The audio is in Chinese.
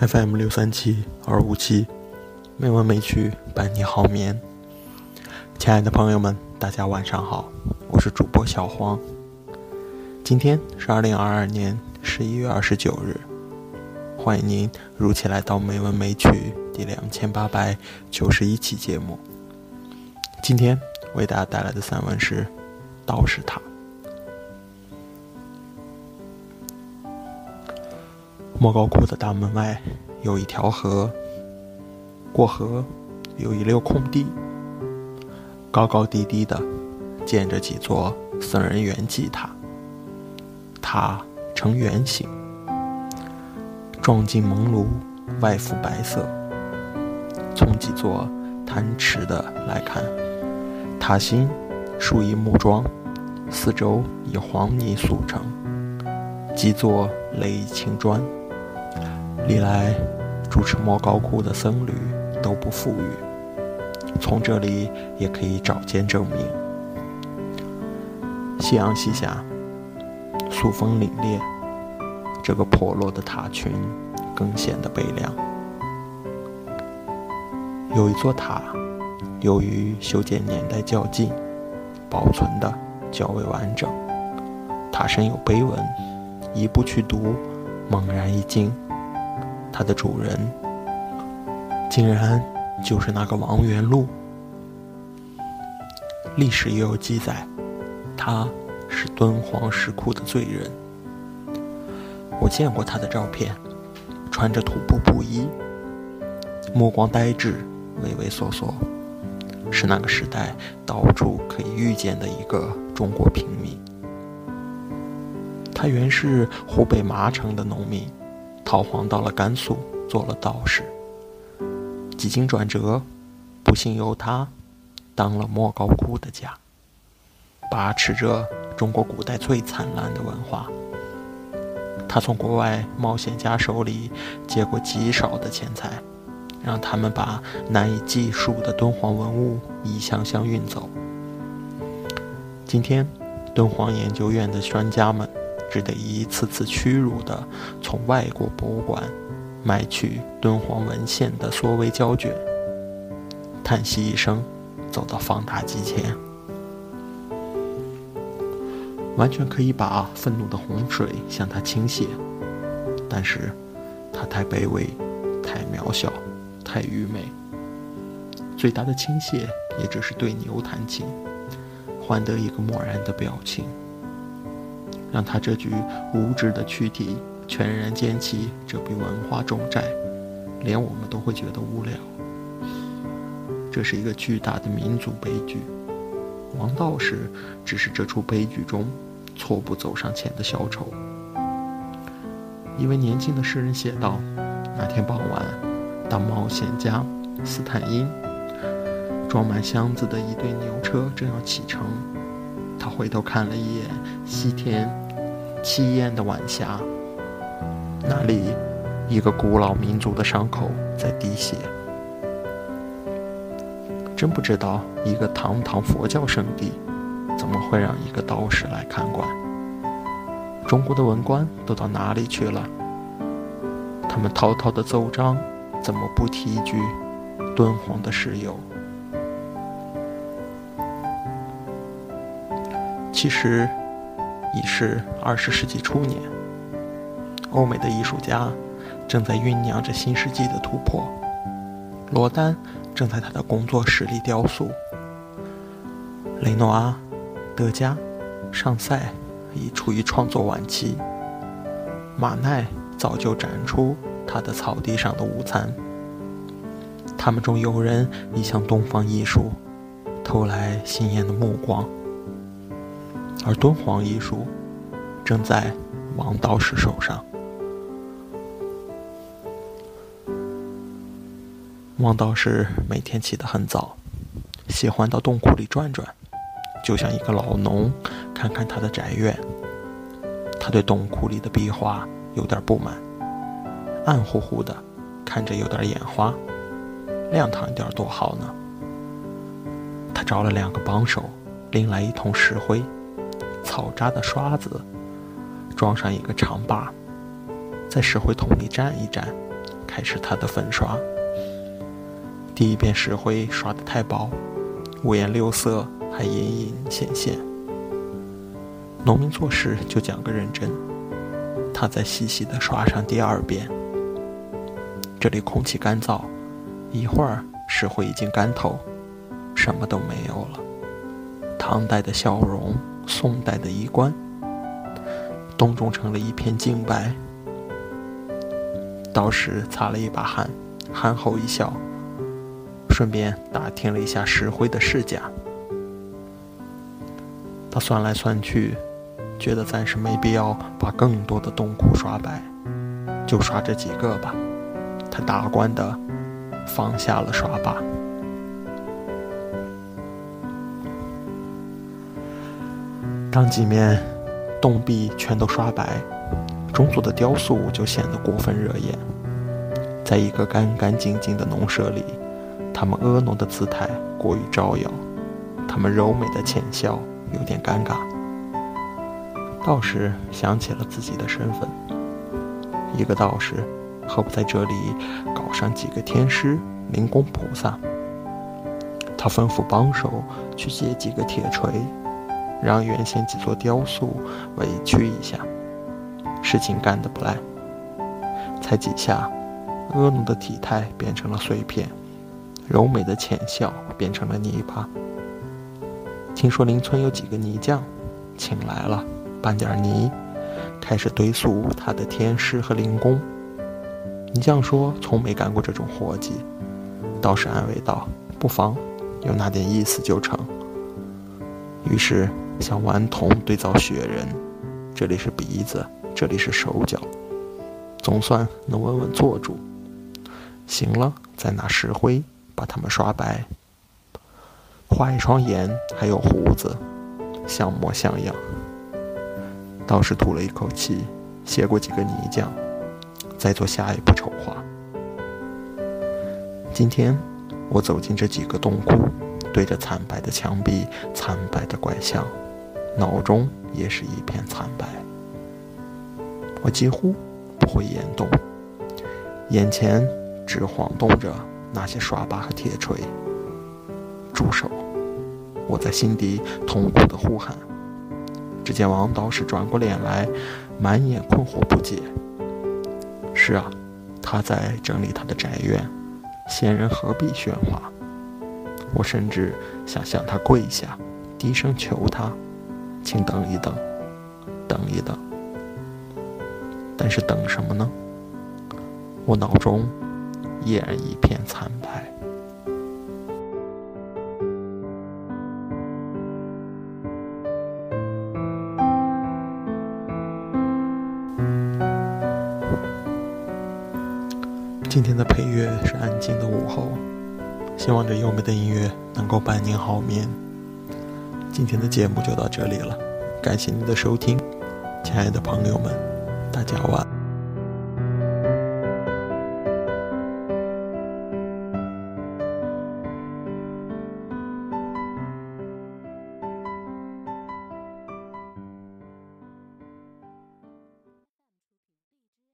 FM 六三七二五七，没完没曲伴你好眠。亲爱的朋友们，大家晚上好，我是主播小黄。今天是二零二二年十一月二十九日，欢迎您如期来到《美文美曲》第两千八百九十一期节目。今天为大家带来的散文是《道士塔》。莫高窟的大门外有一条河，过河有一溜空地，高高低低的建着几座僧人圆寂塔，塔呈圆形，撞进蒙炉，外覆白色。从几座贪池的来看，塔心数以木桩，四周以黄泥塑成，几座垒以青砖。历来主持莫高窟的僧侣都不富裕，从这里也可以找见证明。夕阳西下，素风凛冽，这个破落的塔群更显得悲凉。有一座塔，由于修建年代较近，保存的较为完整。塔身有碑文，一步去读，猛然一惊。它的主人，竟然就是那个王元禄。历史也有记载，他是敦煌石窟的罪人。我见过他的照片，穿着土布布衣，目光呆滞，畏畏缩缩，是那个时代到处可以遇见的一个中国平民。他原是湖北麻城的农民。逃荒到了甘肃，做了道士。几经转折，不幸由他当了莫高窟的家，把持着中国古代最灿烂的文化。他从国外冒险家手里接过极少的钱财，让他们把难以计数的敦煌文物一箱箱运走。今天，敦煌研究院的专家们。只得一次次屈辱地从外国博物馆买去敦煌文献的缩微胶卷，叹息一声，走到放大机前，完全可以把愤怒的洪水向他倾泻，但是，他太卑微，太渺小，太愚昧，最大的倾泻也只是对牛弹琴，换得一个漠然的表情。让他这具无知的躯体全然肩起这笔文化重债，连我们都会觉得无聊。这是一个巨大的民族悲剧。王道士只是这出悲剧中错步走上前的小丑。一位年轻的诗人写道：“那天傍晚，当冒险家斯坦因装满箱子的一对牛车正要启程，他回头看了一眼西天。”凄艳的晚霞，那里一个古老民族的伤口在滴血。真不知道一个堂堂佛教圣地，怎么会让一个道士来看管？中国的文官都到哪里去了？他们滔滔的奏章，怎么不提一句敦煌的石油？其实。已是二十世纪初年，欧美的艺术家正在酝酿着新世纪的突破。罗丹正在他的工作室里雕塑，雷诺阿、德加、尚塞已处于创作晚期，马奈早就展出他的草地上的午餐。他们中有人已向东方艺术投来新艳的目光。而敦煌艺术正在王道士手上。王道士每天起得很早，喜欢到洞窟里转转，就像一个老农看看他的宅院。他对洞窟里的壁画有点不满，暗乎乎的，看着有点眼花，亮堂一点多好呢。他找了两个帮手，拎来一桶石灰。草扎的刷子，装上一个长把，在石灰桶里蘸一蘸，开始他的粉刷。第一遍石灰刷得太薄，五颜六色还隐隐显现。农民做事就讲个认真，他再细细地刷上第二遍。这里空气干燥，一会儿石灰已经干透，什么都没有了。唐代的笑容，宋代的衣冠，洞中成了一片净白。道士擦了一把汗，憨厚一笑，顺便打听了一下石灰的市价。他算来算去，觉得暂时没必要把更多的洞窟刷白，就刷这几个吧。他大官的放下了刷把。当几面洞壁全都刷白，中族的雕塑就显得过分惹眼。在一个干干净净的农舍里，他们婀娜的姿态过于招摇，他们柔美的浅笑有点尴尬。道士想起了自己的身份，一个道士，何不在这里搞上几个天师、灵公菩萨？他吩咐帮手去借几个铁锤。让原先几座雕塑委屈一下，事情干得不赖。才几下，婀娜的体态变成了碎片，柔美的浅笑变成了泥巴。听说邻村有几个泥匠，请来了，搬点泥，开始堆塑他的天师和灵公。泥匠说从没干过这种活计，道士安慰道：“不妨，有那点意思就成。”于是。像顽童对造雪人，这里是鼻子，这里是手脚，总算能稳稳坐住。行了，再拿石灰把它们刷白，画一双眼，还有胡子，像模像样。道士吐了一口气，谢过几个泥匠，再做下一步筹划。今天我走进这几个洞窟，对着惨白的墙壁、惨白的怪象。脑中也是一片惨白，我几乎不会言动，眼前只晃动着那些刷把和铁锤。住手！我在心底痛苦地呼喊。只见王道士转过脸来，满眼困惑不解。是啊，他在整理他的宅院，闲人何必喧哗？我甚至想向他跪下，低声求他。请等一等，等一等。但是等什么呢？我脑中依然一片惨白。今天的配乐是安静的午后，希望这优美的音乐能够伴您好眠。今天的节目就到这里了，感谢您的收听，亲爱的朋友们，大家晚安。